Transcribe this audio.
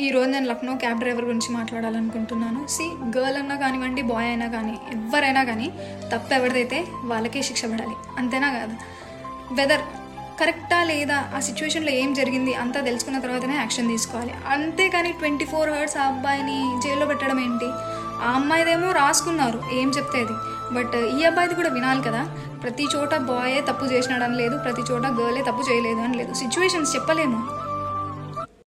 ఈ రోజు నేను లక్నో క్యాబ్ డ్రైవర్ గురించి మాట్లాడాలనుకుంటున్నాను. సి గర్ల్ అన్నా కానివ్వండి బాయ్ అయినా కానీ ఎవరైనా కానీ తప్పు ఎవరిదైతే వాళ్ళకే శిక్ష పడాలి. అంతేనా కాదు? వెదర్ కరెక్టా లేదా ఆ సిచ్యువేషన్లో ఏం జరిగింది అంతా తెలుసుకున్న తర్వాతనే యాక్షన్ తీసుకోవాలి. అంతేకాని ట్వంటీ ఫోర్ అవర్స్ ఆ అబ్బాయిని జైల్లో పెట్టడం ఏంటి? ఆ అమ్మాయిదేమో రాసుకున్నారు ఏం చెప్తే అది. బట్ ఈ అబ్బాయిది కూడా వినాలి కదా. ప్రతి చోట బాయే తప్పు చేసినాడని లేదు ప్రతి చోట గర్లే తప్పు చేయలేదు అని లేదు. సిచ్యువేషన్స్ చెప్పలేము.